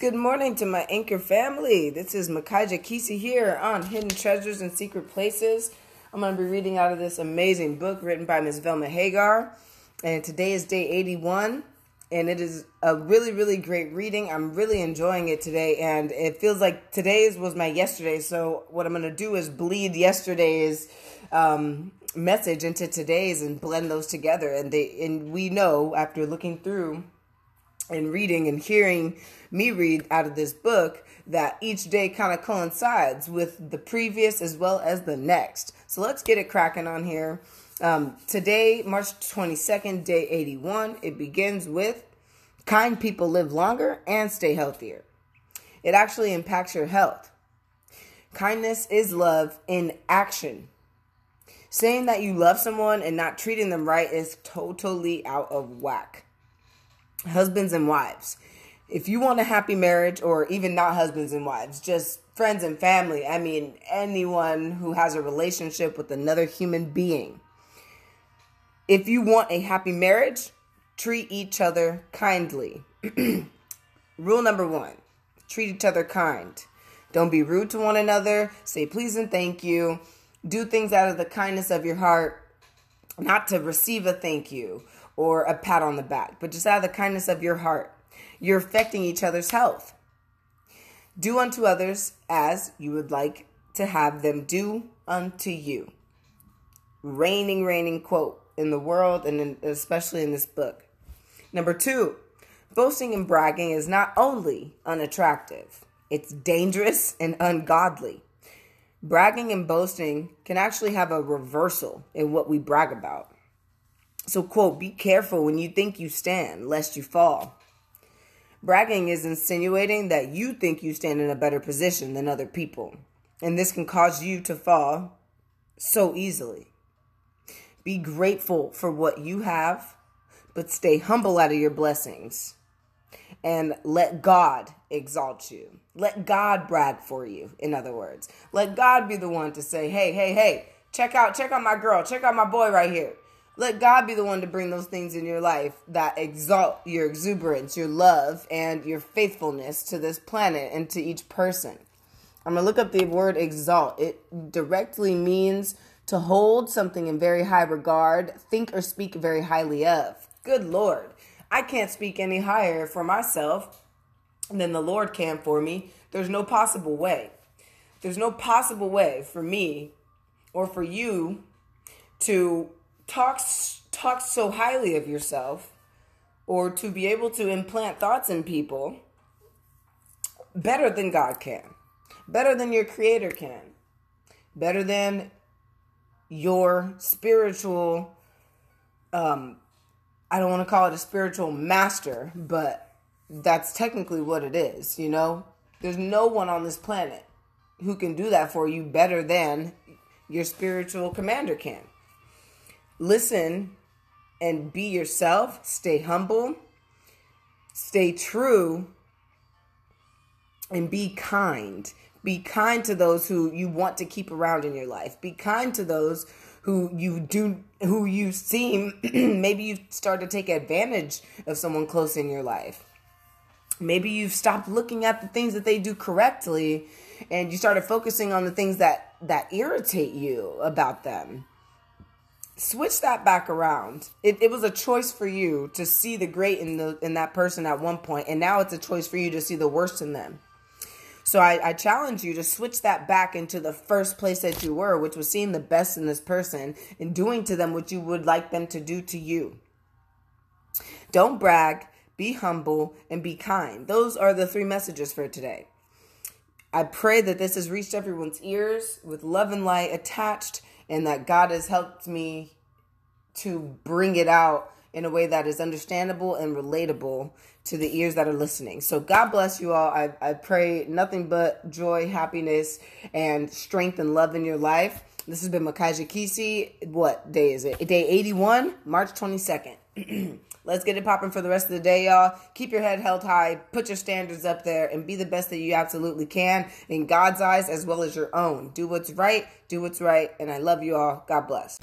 Good morning to my anchor family. This is Makaija Kisi here on Hidden Treasures and Secret Places. I'm going to be reading out of this amazing book written by Ms. Velma Hagar. And today is day 81. And it is a really, really great reading. I'm really enjoying it today. And it feels like today's was my yesterday. So, what I'm going to do is bleed yesterday's um, message into today's and blend those together. And, they, and we know after looking through and reading and hearing me read out of this book that each day kind of coincides with the previous as well as the next. So let's get it cracking on here. Um, today, March 22nd, day 81, it begins with kind people live longer and stay healthier. It actually impacts your health. Kindness is love in action. Saying that you love someone and not treating them right is totally out of whack husbands and wives. If you want a happy marriage, or even not husbands and wives, just friends and family, I mean, anyone who has a relationship with another human being. If you want a happy marriage, treat each other kindly. Rule number one treat each other kind. Don't be rude to one another. Say please and thank you. Do things out of the kindness of your heart, not to receive a thank you or a pat on the back, but just out of the kindness of your heart. You're affecting each other's health. Do unto others as you would like to have them do unto you. Reigning, reigning quote in the world and in, especially in this book. Number two, boasting and bragging is not only unattractive, it's dangerous and ungodly. Bragging and boasting can actually have a reversal in what we brag about. So, quote, be careful when you think you stand, lest you fall. Bragging is insinuating that you think you stand in a better position than other people, and this can cause you to fall so easily. Be grateful for what you have, but stay humble out of your blessings. And let God exalt you. Let God brag for you, in other words. Let God be the one to say, hey, hey, hey, check out, check out my girl, check out my boy right here. Let God be the one to bring those things in your life that exalt your exuberance, your love, and your faithfulness to this planet and to each person. I'm going to look up the word exalt. It directly means to hold something in very high regard, think or speak very highly of. Good Lord. I can't speak any higher for myself than the Lord can for me. There's no possible way. There's no possible way for me or for you to talks talks so highly of yourself or to be able to implant thoughts in people better than God can. Better than your creator can. Better than your spiritual um I don't want to call it a spiritual master, but that's technically what it is, you know? There's no one on this planet who can do that for you better than your spiritual commander can listen and be yourself, stay humble, stay true, and be kind. Be kind to those who you want to keep around in your life. Be kind to those who you do who you seem maybe you start to take advantage of someone close in your life. Maybe you've stopped looking at the things that they do correctly and you started focusing on the things that that irritate you about them switch that back around. It, it was a choice for you to see the great in the in that person at one point, and now it's a choice for you to see the worst in them. So I, I challenge you to switch that back into the first place that you were, which was seeing the best in this person and doing to them what you would like them to do to you. Don't brag, be humble, and be kind. Those are the three messages for today. I pray that this has reached everyone's ears with love and light attached and that God has helped me to bring it out in a way that is understandable and relatable to the ears that are listening. So God bless you all. I, I pray nothing but joy, happiness, and strength and love in your life. This has been Makaija Kisi. What day is it? Day 81, March 22nd. Let's get it popping for the rest of the day, y'all. Keep your head held high, put your standards up there, and be the best that you absolutely can in God's eyes as well as your own. Do what's right, do what's right, and I love you all. God bless.